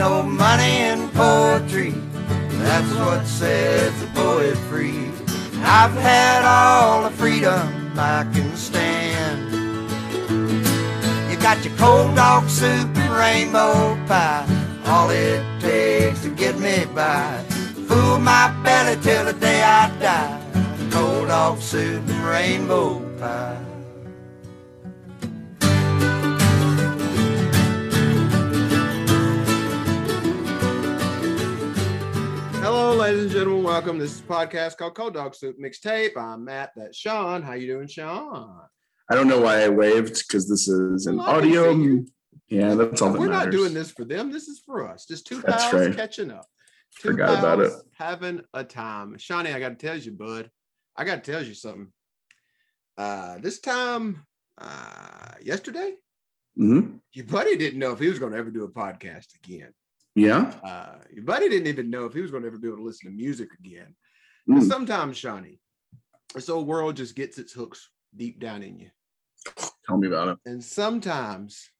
no money in poetry. That's what sets the poet free. I've had all the freedom I can stand. You got your cold dog soup and rainbow pie. All it takes to get me by. Fool my belly till the day I die. Cold dog soup and rainbow pie. Hello, ladies and gentlemen. Welcome. This is podcast called Cold Dog Soup Mixtape. I'm Matt. That's Sean. How you doing, Sean? I don't know why I waved because this is an Well, audio. Yeah, that's all that We're not doing this for them. This is for us. Just two That's pals right. catching up. Two Forgot about pals Having a time. Shawnee, I got to tell you, bud. I got to tell you something. Uh, this time, uh, yesterday, hmm your buddy didn't know if he was going to ever do a podcast again. Yeah. Uh, your buddy didn't even know if he was going to ever be able to listen to music again. Mm. sometimes, Shawnee, this old world just gets its hooks deep down in you. Tell me about it. And sometimes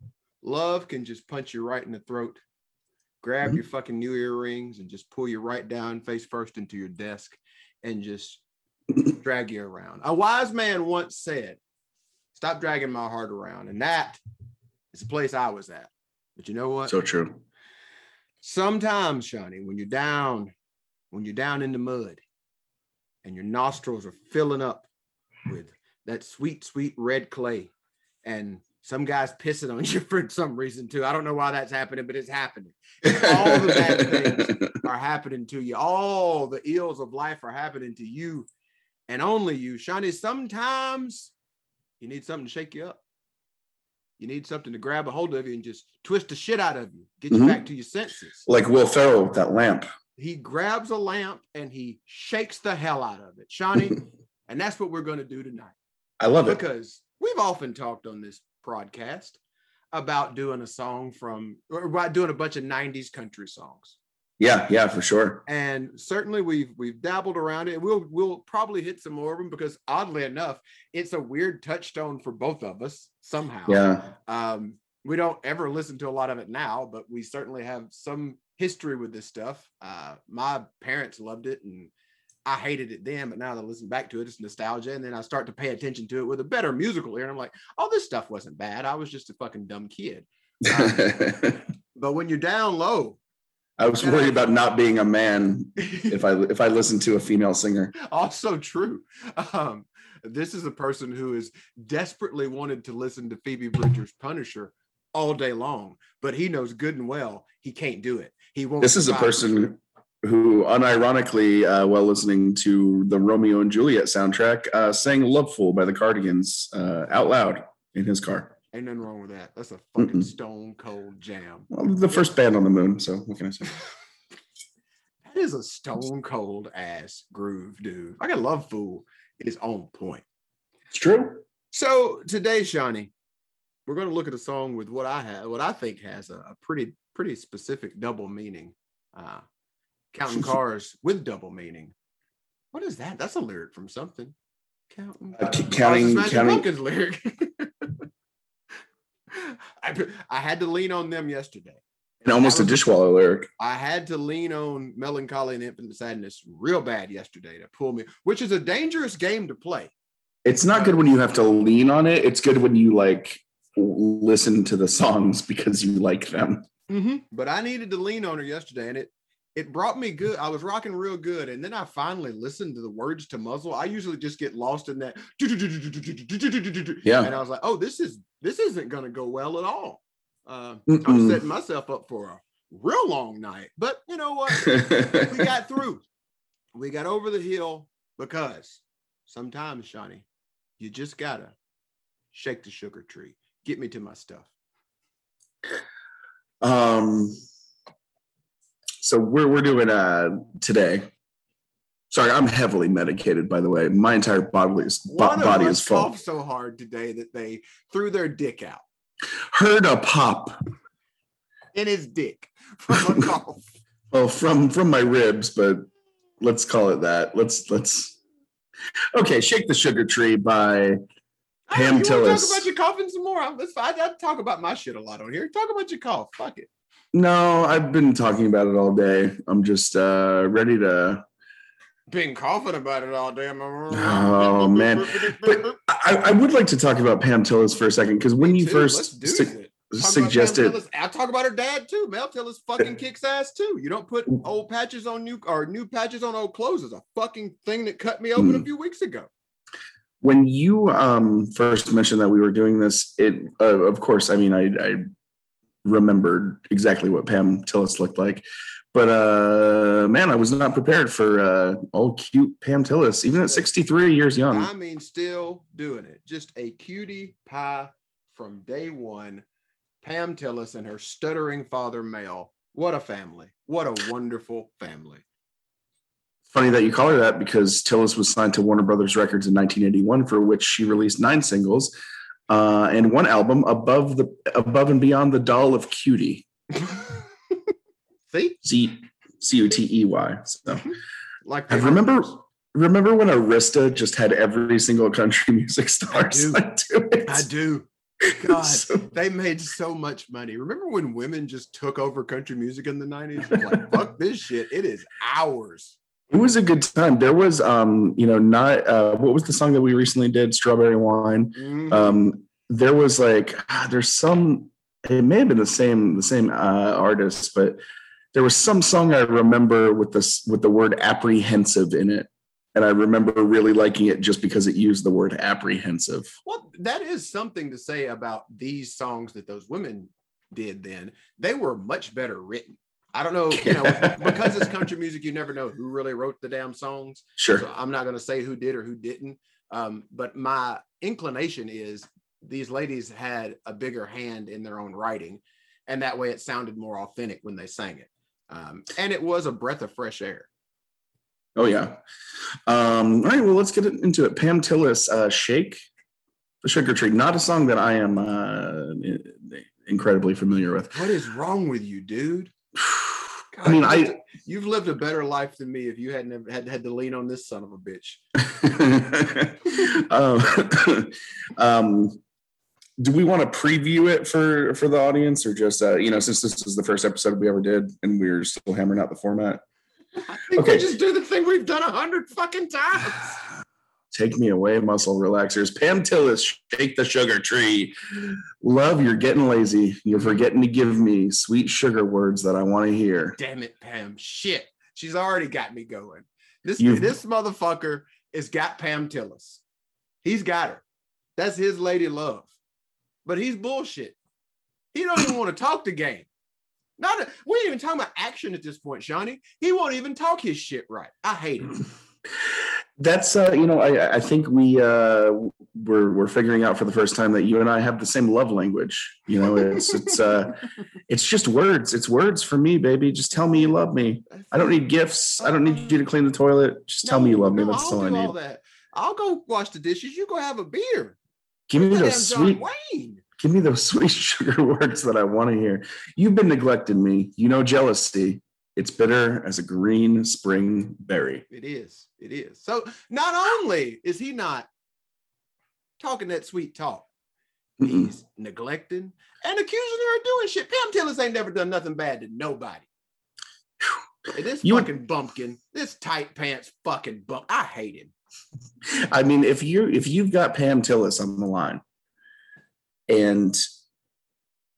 love can just punch you right in the throat, grab Mhm. your fucking new earrings, and just pull you right down face first into your desk and just drag you around. A wise man once said, Stop dragging my heart around. And that is the place I was at. But you know what? So true. Sometimes, Shawnee, when you're down, when you're down in the mud and your nostrils are filling up with that sweet, sweet red clay, and some guy's pissing on you for some reason too. I don't know why that's happening, but it's happening. All the bad things are happening to you. All the ills of life are happening to you and only you. Shawnee, sometimes you need something to shake you up. You need something to grab a hold of you and just twist the shit out of you, get you Mhm. back to your senses. like Will Ferrell with that lamp. He grabs a lamp and he shakes the hell out of it, Shawnee. and that's what we're going to do tonight I love it. because we've often talked on this broadcast about doing a song from or about doing a bunch of 90s country songs. Yeah, yeah, for sure. and certainly we've we've dabbled around it. We'll we'll probably hit some more of them because oddly enough, it's a weird touchstone for both of us somehow. Yeah. Um, we don't ever listen to a lot of it now, but we certainly have some history with this stuff. Uh, my parents loved it, and I hated it then, but now that I listen back to it, it's nostalgia, and then I start to pay attention to it with a better musical ear, and I'm like, oh, this stuff wasn't bad. I was just a fucking dumb kid. But when you're down low, I was worried about not being a man if I if I listened to a female singer. also true. Um, this is a person who is desperately wanted to listen to Phoebe Bridgers' Punisher all day long, but he knows good and well he can't do it. He won't. This is a person who, unironically, uh, while listening to the Romeo and Juliet soundtrack, uh, sang "Love Fool" by the Cardigans uh, out loud in his car. Ain't nothing wrong with that. That's a fucking Mm-mm. stone cold jam. Well, the first band on the moon. So what can I say? That is a stone cold ass groove, dude. I got love fool. It is on point. It's true. So today, Shawnee, we're going to look at a song with what I have, what I think has a, a pretty, pretty specific double meaning. Uh, counting cars with double meaning. What is that? That's a lyric from something. Counting, Uh, it's counting, counting. Lyric. I, I had to lean on them yesterday. And almost a Dishwalla lyric. I had to lean on Mellon Collie and infinite sadness real bad yesterday to pull me, which is a dangerous game to play. It's not good when you have to lean on it. It's good when you like listen to the songs because you like them. Mm-hmm. But I needed to lean on her yesterday, and it it brought me good. I was rocking real good, and then I finally listened to the words to muzzle. I usually just get lost in that. Yeah. and I was like, oh, this is this isn't going to go well at all. Uh, I'm setting myself up for a real long night, but you know what? we got through. We got over the hill because sometimes, Shawnee, you just gotta shake the sugar tree. Get me to my stuff. um so we're we're doing uh today. Sorry, I'm heavily medicated, by the way. My entire body is bo- body is full. coughed so hard today that they threw their dick out Heard a pop. in his dick from a cough. Well, from from my ribs, but let's call it that. Let's let's okay, Shake the Sugar Tree by Pam Tillis. Talk about your coughing some more. I'm. I, I talk about my shit a lot on here. Talk about your cough. Fuck it. No, I've been talking about it all day. I'm just uh, ready to. Been coughing about it all day. Oh, man. But I, I would like to talk about Pam Tillis for a second because when you Let's first su- suggested. I talk about her dad too. Mel Tillis fucking kicks ass too. You don't put old patches on new or new patches on old clothes is a fucking thing that cut me open a Mm. few weeks ago. when you um, first mentioned that we were doing this, it uh, of course, I mean, I, I remembered exactly what Pam Tillis looked like, but uh, man, I was not prepared for uh, old cute Pam Tillis, even at 63 years young. I mean, still doing it. Just a cutie pie from day one. Pam Tillis and her stuttering father Mel. What a family. What a wonderful family. Funny that you call her that because Tillis was signed to Warner Brothers Records in 1981, for which she released nine singles uh, and one album above the above and beyond the doll of Cutey. See? C C U T E Y. So Like I remember remember when Arista just had every single country music star do. to it. I do. God, So- they made so much money. Remember when women just took over country music in the 90s? Like, fuck this shit. It is ours. It was a good time. There was, um, you know, not uh, what was the song that we recently did? Strawberry Wine. Mhm. Um, there was like, ah, there's some. It may have been the same, the same uh, artist, but there was some song I remember with this with the word apprehensive in it, and I remember really liking it just because it used the word apprehensive. Well, that is something to say about these songs that those women did then. They were much better written. I don't know, you know, because it's country music, you never know who really wrote the damn songs. Sure. So I'm not going to say who did or who didn't. Um, but my inclination is these ladies had a bigger hand in their own writing, and that way it sounded more authentic when they sang it. Um, and it was a breath of fresh air. Oh yeah. Um, all right. Well, let's get into it. Pam Tillis, uh, "Shake," the Sugar Tree. Not a song that I am uh, incredibly familiar with. What is wrong with you, dude? I mean, God, I- you've lived- you've lived a better life than me if you hadn't ever had, had to lean on this son of a bitch. um, um, do we want to preview it for for the audience, or just uh, you know, since this is the first episode we ever did, and we're still hammering out the format? I think Okay. we just do the thing we've done a hundred fucking times. Take me away, muscle relaxers. Pam Tillis, shake the sugar tree. Love, you're getting lazy. You're forgetting to give me sweet sugar words that I want to hear. Damn it, Pam. Shit. She's already got me going. This You've- this motherfucker has got Pam Tillis. He's got her. That's his lady love. But he's bullshit. He don't even want to talk the game. Not a, we ain't even talking about action at this point, Shawnee. He won't even talk his shit right. I hate it. That's uh, you know, I I think we uh we're we're figuring out for the first time that you and I have the same love language. You know, it's it's uh it's just words. It's words for me, baby. Just tell me you love me. I don't need gifts. I don't need you to clean the toilet. Just tell me you No, love me. no, That's all I need. all that. I'll go wash the dishes. You go have a beer. Give me those sweet Wayne. give me those sweet sugar words that I want to hear. You've been neglecting me. You know jealousy. It's bitter as a green spring berry. It is. It is. So not only is he not talking that sweet talk, Mm-mm. he's neglecting and accusing her of doing shit. Pam Tillis ain't never done nothing bad to nobody. And this You- fucking bumpkin, this tight pants fucking bump. I hate him. I mean, if you if you've got Pam Tillis on the line and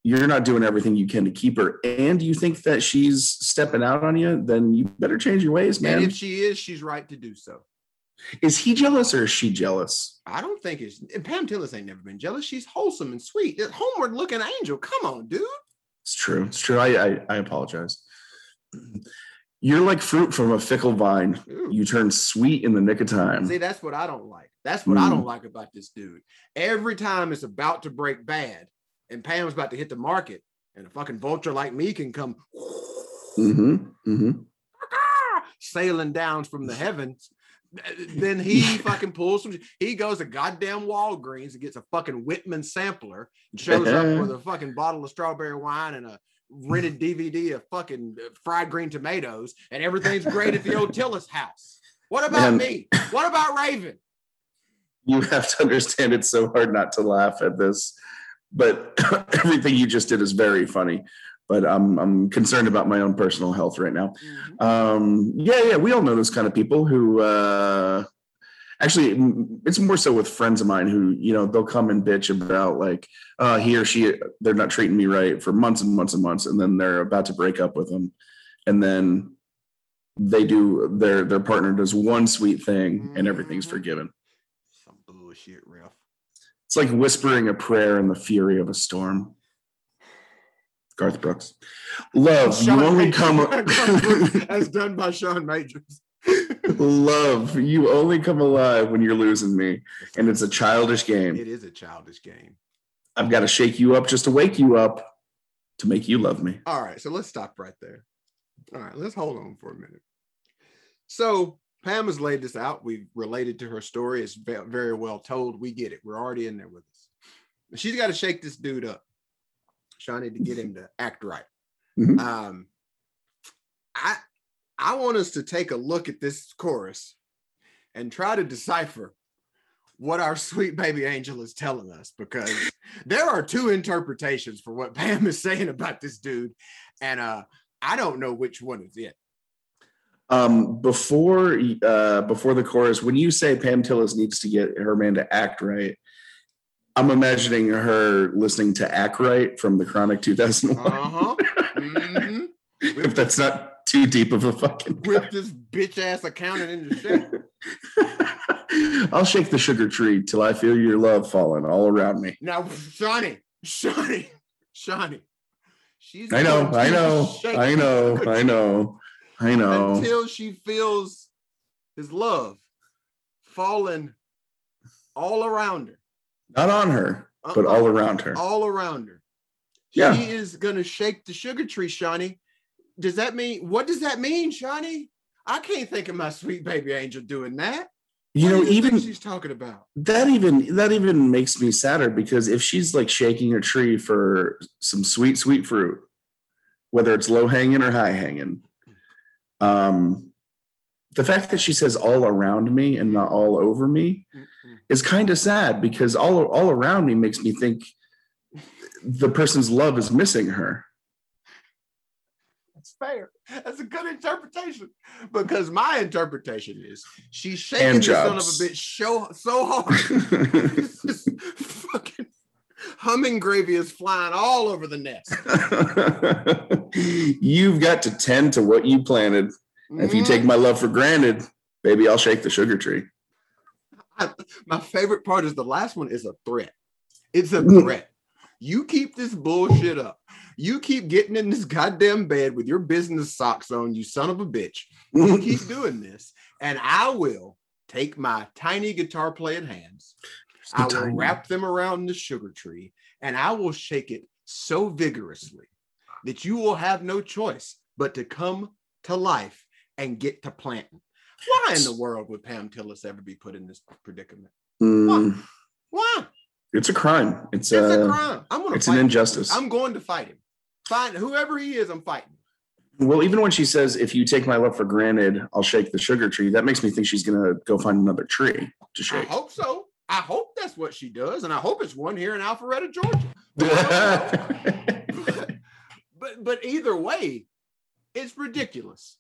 you're not doing everything you can to keep her, and you think that she's stepping out on you, then you better change your ways, And man. if she is, she's right to do so. Is he jealous or is she jealous? I don't think it's and Pam Tillis ain't never been jealous. She's wholesome and sweet. That homeward looking angel. Come on, dude. It's true. It's true. I I, I apologize. You're like fruit from a fickle vine. Ooh. You turn sweet in the nick of time. See, that's what I don't like. That's what I Mm. don't like about this dude. Every time it's about to break bad and Pam's about to hit the market and a fucking vulture like me can come hmm hmm sailing down from the heavens, then he fucking pulls some. He goes to goddamn Walgreens and gets a fucking Whitman sampler and shows up with a fucking bottle of strawberry wine and a rented DVD of fucking fried green tomatoes, and everything's great at the old Tillis house. What about Man. me? What about Raven? you have to understand it's so hard not to laugh at this. But everything you just did is very funny. But I'm I'm concerned about my own personal health right now. Mhm. Um, yeah, yeah, we all know those kind of people who uh, actually it's more so with friends of mine who you know they'll come and bitch about like uh, he or she they're not treating me right for months and months and months, and then they're about to break up with them, and then they do their their partner does one sweet thing and everything's Mhm. forgiven. Some bullshit, Ralph. It's like whispering a prayer in the fury of a storm. Garth Brooks, love you only Majors. come. as done by Sean Majors. Love, you only come alive when you're losing me. And it's a childish game. It is a childish game. I've got to shake you up just to wake you up to make you love me. All right, so let's stop right there. All right, let's hold on for a minute. So Pam has laid this out. We've related to her story. It's very well told. We get it. We're already in there with us. But She's got to shake this dude up, Shawnee, to get him to act right. Mhm. Um, I I want us to take a look at this chorus and try to decipher what our sweet baby angel is telling us because there are two interpretations for what Pam is saying about this dude, and uh, I don't know which one is it. Um, before uh, before the chorus, when you say Pam Tillis needs to get her man to act right, I'm imagining her listening to Act Right from the Chronic 2001. Uh huh. hmm if that's not too deep of a fucking. Whip this bitch ass accountant into shape. I'll shake the sugar tree till I feel your love falling all around me. Now, Shawnee, Shawnee, Shawnee. She's I know, I know, I know, I know, I know. until she feels his love falling all around her, Not on her, uh-uh. but Uh-uh. all around her. all around her. Yeah. She is gonna shake the sugar tree, Shawnee. Does that mean what does that mean, Shawnee? I can't think of my sweet baby angel doing that. You What know, think even she's talking about. that even that even makes me sadder because if she's like shaking a tree for some sweet, sweet fruit, whether it's low hanging or high hanging, um, the fact that she says all around me and not all over me Mm-mm. is kind of sad because all all around me makes me think the person's love is missing her. That's fair. That's a good interpretation. Because my interpretation is she's shaking the son of a bitch so, so hard. Humming gravy is flying all over the nest. You've got to tend to what you planted. If you take my love for granted, baby, I'll shake the sugar tree. my favorite part is the last one is a threat. It's a Mm. threat. You keep this bullshit up. You keep getting in this goddamn bed with your business socks on, you son of a bitch. You keep doing this, and I will take my tiny guitar playing hands. I will wrap them around the sugar tree, and I will shake it so vigorously that you will have no choice but to come to life and get to planting. Why in the world would Pam Tillis ever be put in this predicament? Mm, Why? it's a crime. It's, It's a a crime. I'm gonna it's an him. injustice. I'm going to fight him. Find whoever he is, I'm fighting. well, even when she says, "If you take my love for granted, I'll shake the sugar tree," that makes me think she's gonna go find another tree to shake. I hope so. I hope that's what she does, and I hope it's one here in Alpharetta, Georgia. but, but but either way, it's ridiculous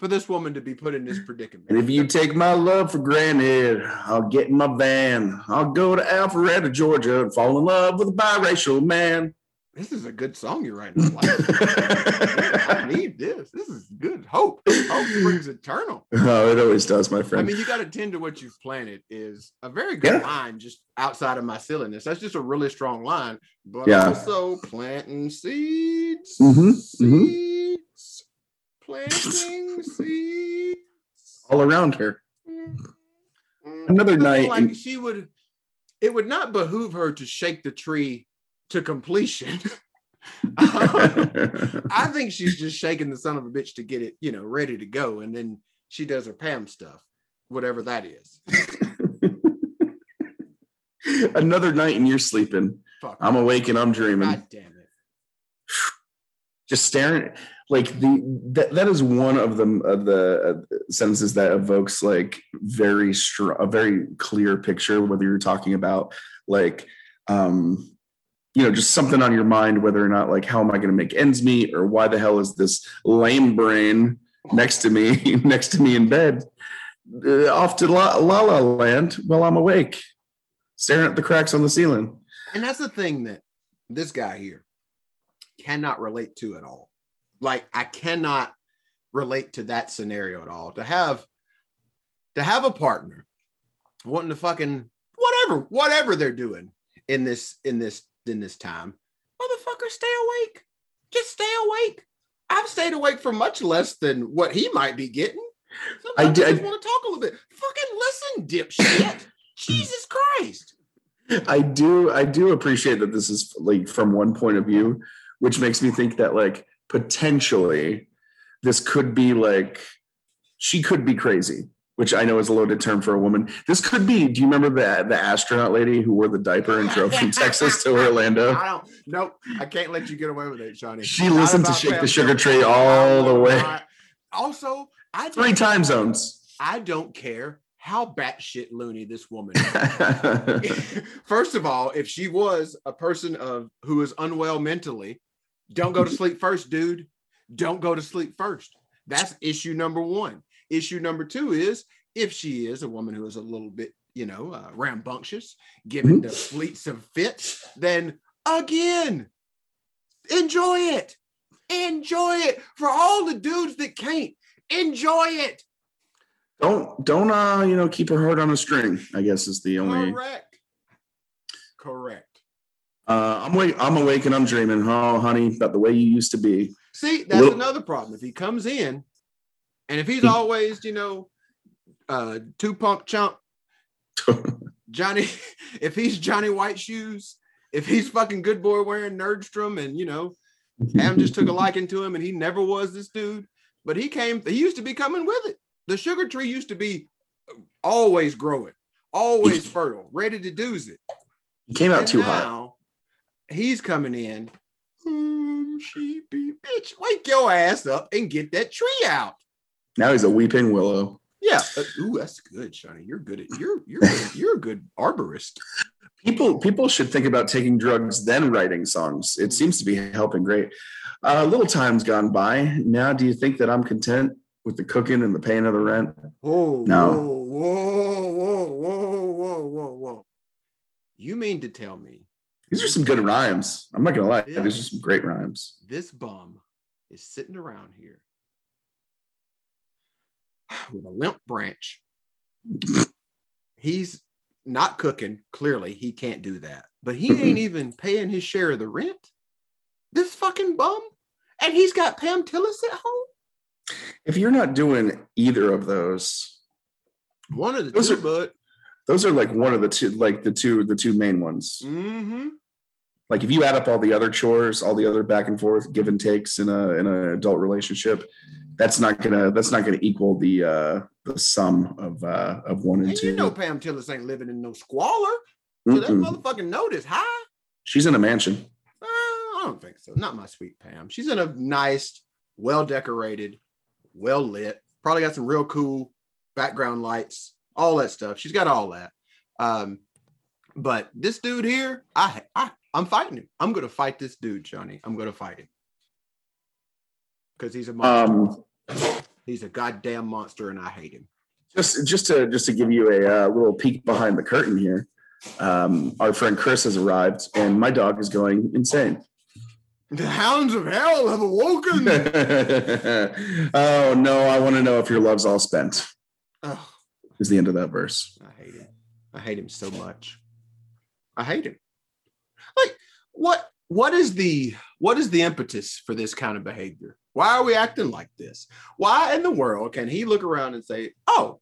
for this woman to be put in this predicament. and if you take my love for granted, I'll get in my van. I'll go to Alpharetta, Georgia, and fall in love with a biracial man. This is a good song you're writing. I like. I need this. This is good. Hope. Hope springs eternal. oh, it always does, my friend. I mean, you got to tend to what you've planted is a very good Yeah. line, just outside of my silliness. That's just a really strong line, but Yeah. also planting seeds, Mhm, mhm. seeds, planting seeds. All around her. Mm, Another night like she would. It would not behoove her to shake the tree to completion. I think she's just shaking the son of a bitch to get it, you know, ready to go, and then she does her Pam stuff, whatever that is. Another night and you're sleeping. Fuck. I'm awake and I'm dreaming. God damn it. just staring like the that, that is one of the of the uh, sentences that evokes like very strong a very clear picture whether you're talking about like um you know just something on your mind whether or not like how am i going to make ends meet or why the hell is this lame brain next to me next to me in bed uh, off to la, la la land while i'm awake staring at the cracks on the ceiling And that's the thing that this guy here cannot relate to at all. Like I cannot relate to that scenario at all. To have to have a partner wanting to fucking whatever, whatever they're doing in this in this in this time, motherfucker, stay awake. Just stay awake. I've stayed awake for much less than what he might be getting. I Sometimes I, just want to talk a little bit. Fucking listen, dipshit. Jesus Christ. I do I do appreciate that this is like from one point of view, which makes me think that like potentially this could be like she could be crazy, which I know is a loaded term for a woman. This could be, do you remember the the astronaut lady who wore the diaper and drove from Texas to Orlando? I don't. Nope. I can't let you get away with it, Shawnee. She Not listened to Shake the Sugar Tree all the way. Also, I Three time zones. I don't care how batshit loony this woman. is. First of all, if she was a person of who is unwell mentally, don't go to sleep first, dude. Don't go to sleep first. That's issue number one. Issue number two is if she is a woman who is a little bit, you know, uh, rambunctious, given the fleets of fits, then again, enjoy it. Enjoy it for all the dudes that can't. Enjoy it. don't don't uh you know keep her heart on a string, I guess is the only Correct. Correct. uh I'm awake, I'm awake and I'm dreaming, oh honey, about the way you used to be. See, that's another problem. If he comes in and if he's always, you know, uh two pump chump, Johnny, if he's Johnny White shoes, if he's fucking good boy wearing Nerdstrom and you know, Pam just took a liking to him and he never was this dude, but he came, he used to be coming with it. The sugar tree used to be always growing, always fertile, ready to do it. He came out And too hot. He's coming in. Um, sheepy bitch, wake your ass up and get that tree out. Now he's a weeping willow. Yeah. uh, ooh, that's good, Shawnee. You're good at you're you're good- you're a good arborist. People people should think about taking drugs then writing songs. It seems to be helping great. Uh, little time's gone by. Now, do you think that I'm content with the cooking and the paying of the rent? Whoa, No. whoa, whoa, whoa, whoa, whoa, whoa, whoa. You mean to tell me These are some good rhymes. I'm not gonna lie. These are some great rhymes. this bum is sitting around here with a limp branch? He's not cooking. Clearly, he can't do that. But he ain't even paying his share of the rent. This fucking bum, and he's got Pam Tillis at home. If you're not doing either of those, One of the Those two, are- but those are like one of the two, like the two, the two main ones. mm-hmm. Like if you add up all the other chores, all the other back and forth give and takes in a in an adult relationship, that's not gonna that's not gonna equal the uh the sum of uh of one and, and two. you know Pam Tillis ain't living in no squalor. So that motherfucking note is high. She's in a mansion. Uh, I don't think so. Not my sweet Pam. She's in a nice, well decorated, well lit. Probably got some real cool background lights, all that stuff. She's got all that. Um, but this dude here, I, I, I'm fighting him. I'm gonna fight this dude, Johnny. I'm gonna fight him because he's a monster. Um, he's a goddamn monster, and I hate him. just just to just to give you a uh, little peek behind the curtain here, um, our friend Chris has arrived, and my dog is going insane. The hounds of hell have awoken. oh no, I want to know if your love's all spent. Ugh. Is the end of that verse. I hate him. I hate him so much. I hate him. Like what what is the what is the impetus for this kind of behavior? Why are we acting like this? Why in the world can he look around and say, "Oh,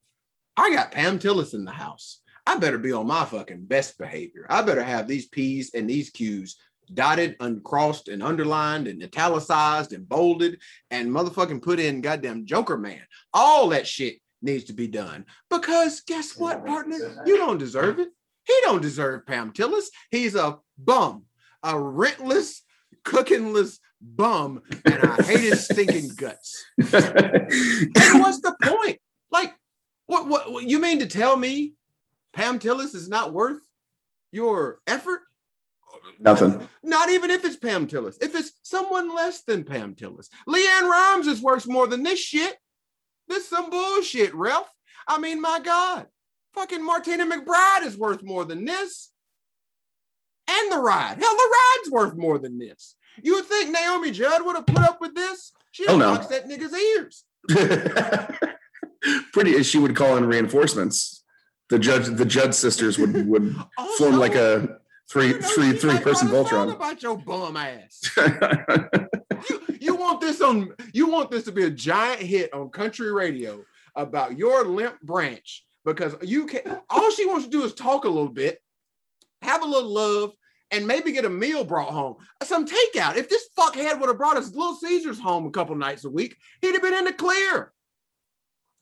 I got Pam Tillis in the house. I better be on my fucking best behavior. I better have these P's and these Q's dotted, uncrossed, and underlined, and italicized, and bolded, and motherfucking put in goddamn Jokerman. All that shit needs to be done. Because guess what, partner? You don't deserve it. He don't deserve Pam Tillis. He's a bum, a rentless, cookingless bum and I hate his stinking guts. And what's the point? Like, what, what, what you mean to tell me Pam Tillis is not worth your effort? Nothing. Not even if it's Pam Tillis. If it's someone less than Pam Tillis. LeAnn Rimes is worth more than this shit. This is some bullshit, Ralph. I mean, my God. Fucking Martina McBride is worth more than this. And the ride. Hell, the ride's worth more than this. You would think Naomi Judd would have put up with this? She Hell no. that nigga's ears. Pretty she would call in reinforcements. The judge, the Judd sisters would would Also, oh, form like a three three three person Voltron. about your bum ass. you, you want this on you want this to be a giant hit on country radio about your limp branch because you can all she wants to do is talk a little bit have a little love and maybe get a meal brought home some takeout. If this fuckhead would have brought us little caesars home a couple nights a week he'd have been in the clear.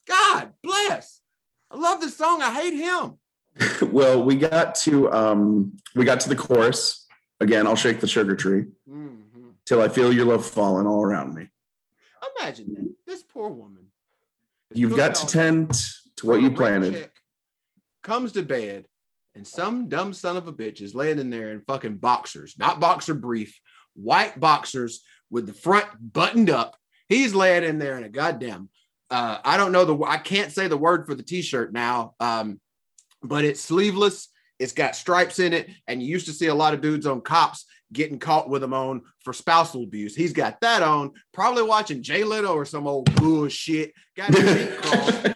God bless. I love this song. I hate him. Well, we got to um we got to the chorus. Again, I'll shake the sugar tree. Mhm. till I feel your love falling all around me. imagine that. This poor woman. You've got to tend to what you planted. comes to bed, and some dumb son of a bitch is laying in there in fucking boxers, not boxer brief, white boxers with the front buttoned up. He's laying in there in a goddamn. Uh, I don't know the. I can't say the word for the t-shirt now. Um, but it's sleeveless. It's got stripes in it, and you used to see a lot of dudes on cops getting caught with them on for spousal abuse. He's got that on, probably watching Jay Leno or some old bullshit. Got his feet crossed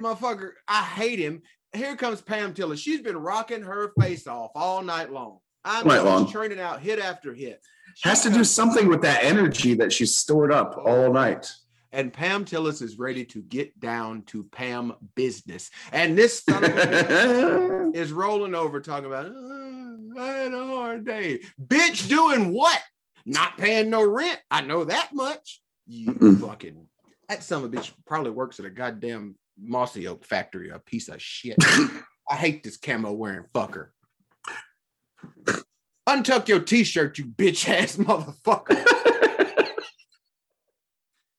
motherfucker, I hate him. Here comes Pam Tiller. She's been rocking her face off all night long. I'm Night just long. churning out hit after hit. She Has to do something with that energy that she's stored up all night. And Pam Tillis is ready to get down to Pam business. And this son of a bitch is rolling over talking about, "Uh, I had a hard day. Bitch, doing what? Not paying no rent. I know that much. You Mm-mm. fucking, that son of a bitch probably works at a goddamn mossy oak factory, a piece of shit. I hate this camo wearing fucker. Untuck your t-shirt, you bitch ass motherfucker.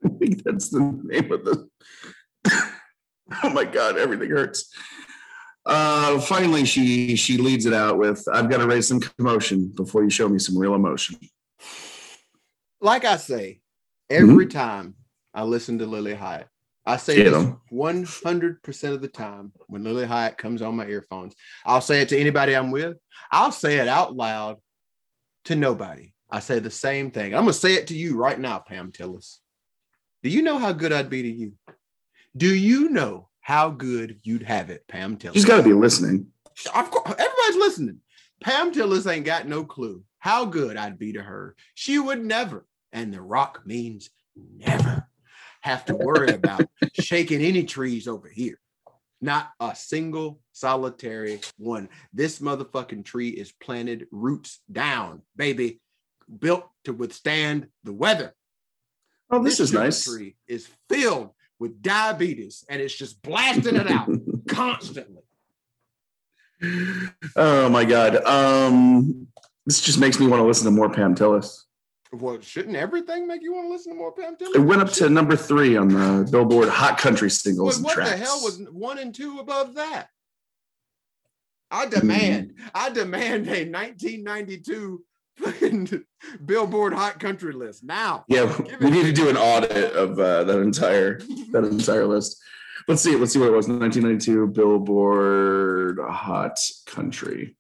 I think that's the name of the. oh my god, everything hurts. Uh, finally, she she leads it out with, "I've got to raise some commotion before you show me some real emotion." Like I say, every time I listen to Lilly Hiatt, I say Get this 'em. 100% of the time when Lilly Hiatt comes on my earphones. I'll say it to anybody I'm with. I'll say it out loud to nobody. I say the same thing. I'm going to say it to you right now, Pam Tillis. Do you know how good I'd be to you? Do you know how good you'd have it, Pam Tillis? She's got to be listening. Of course, everybody's listening. Pam Tillis ain't got no clue how good I'd be to her. She would never, and the rock means never, have to worry about shaking any trees over here. Not a single solitary one. This motherfucking tree is planted roots down, baby, built to withstand the weather. Oh, this is sugar nice. Tree is filled with diabetes, and it's just blasting it out constantly. oh my god. Um, this just makes me want to listen to more Pam Tillis. Well, shouldn't everything make you want to listen to more Pam Tillis? It went up to number three on the Billboard Hot Country Singles what Tracks. the hell was one and two above that? I Hmm. demand, I demand a 1992 Billboard Hot Country list now. Yeah, we need to do an audit of uh, that entire that entire list. Let's see. Let's see what it was. 1992 Billboard Hot Country.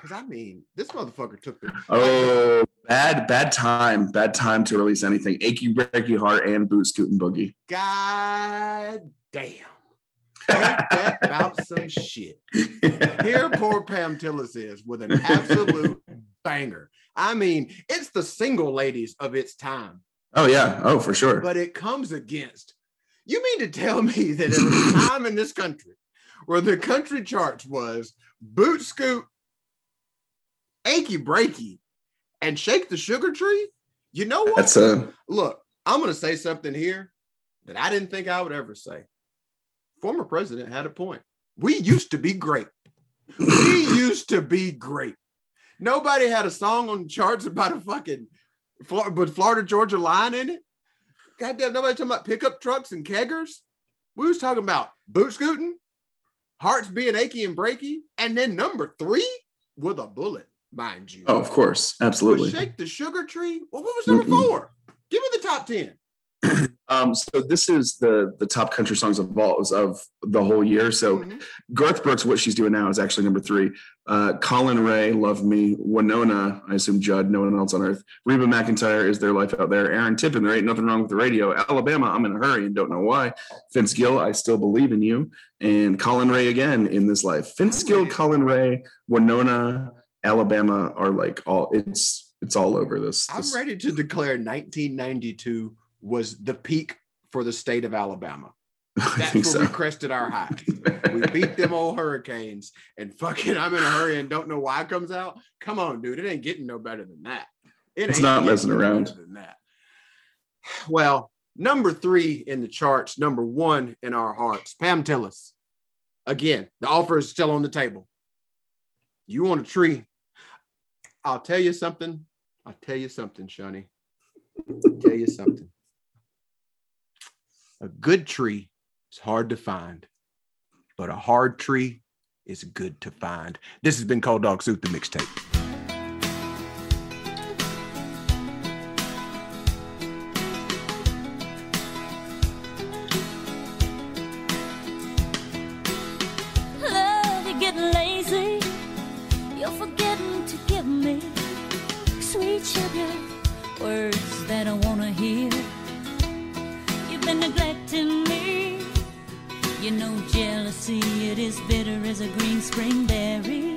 Because I mean, this motherfucker took the Oh, bad, bad time. Bad time to release anything. Achy Breaky Heart and Boot Scootin' Boogie. God damn. That about some shit? Here, poor Pam Tillis is with an absolute banger. I mean, it's the single ladies of its time. oh yeah. Oh, for sure. but it comes against. You mean to tell me that was a time in this country where the country charts was boot scoot, achy breaky, and shake the sugar tree? You know what? That's uh, a Look, I'm going to say something here that I didn't think I would ever say. Former president had a point. We used to be great. We used to be great. Nobody had a song on the charts about a fucking Florida, but Florida Georgia line in it. Goddamn, nobody talking about pickup trucks and keggers. We was talking about boot scooting, hearts being achy and breaky, and then number three with a bullet, mind you. Oh, of course, absolutely. shake the sugar tree. Well, what was number Mm-mm. four? Give me the top ten. Um, so this is the the top country songs of all of the whole year. So Mhm. Garth Brooks, what she's doing now is actually number three. Uh, Collin Raye, Love Me. Wynonna, I assume Judd, no one else on earth. Reba McEntire is their life out there. Aaron Tippin, there ain't nothing wrong with the radio. Alabama, I'm in a hurry and don't know why. Vince Gill, I still believe in you. And Collin Raye again in this life. Vince Gill, Collin Raye, Wynonna, Alabama are like all it's it's all over this. I'm ready to declare 1992 was the peak for the state of Alabama. That's where so. we crested our high. we beat them old hurricanes and fucking I'm in a hurry and don't know why it comes out. Come on, dude. It ain't getting no better than that. It It's ain't not messing around. Than that. Well, number three in the charts, number one in our hearts. Pam Tillis. Again, the offer is still on the table. You want a tree? I'll tell you something. I'll tell you something, Shani. I'll tell you something. A good tree is hard to find, but a hard tree is good to find. This has been Cold Dog Soup, the mixtape. Been neglecting me. You know jealousy, it is bitter as a green spring berry.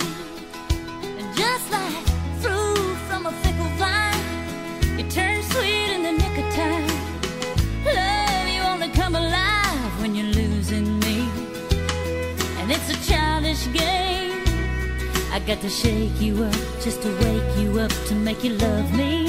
And just like fruit from a fickle vine, it turns sweet in the nick of time. Love, you only come alive when you're losing me. And it's a childish game. I got to shake you up just to wake you up to make you love me.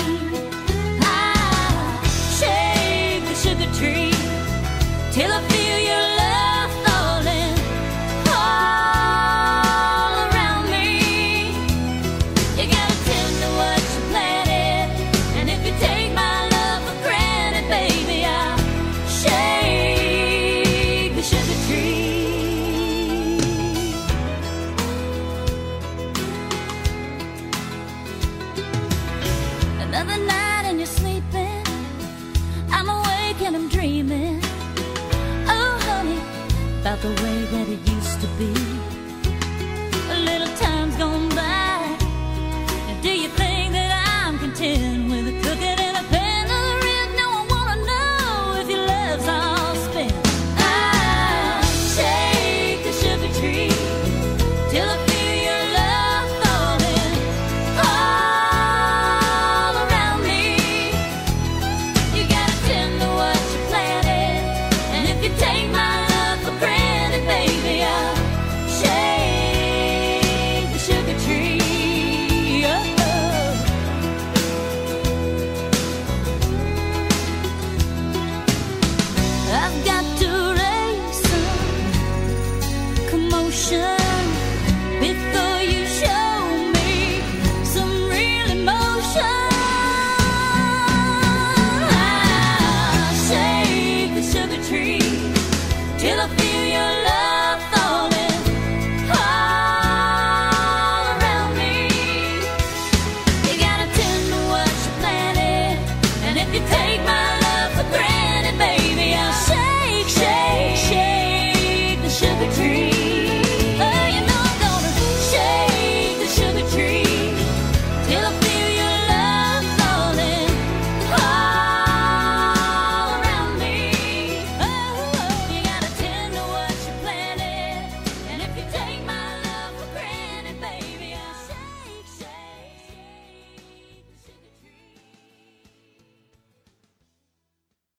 Another night and if you're about the way that it used to be. A little time's gone. Some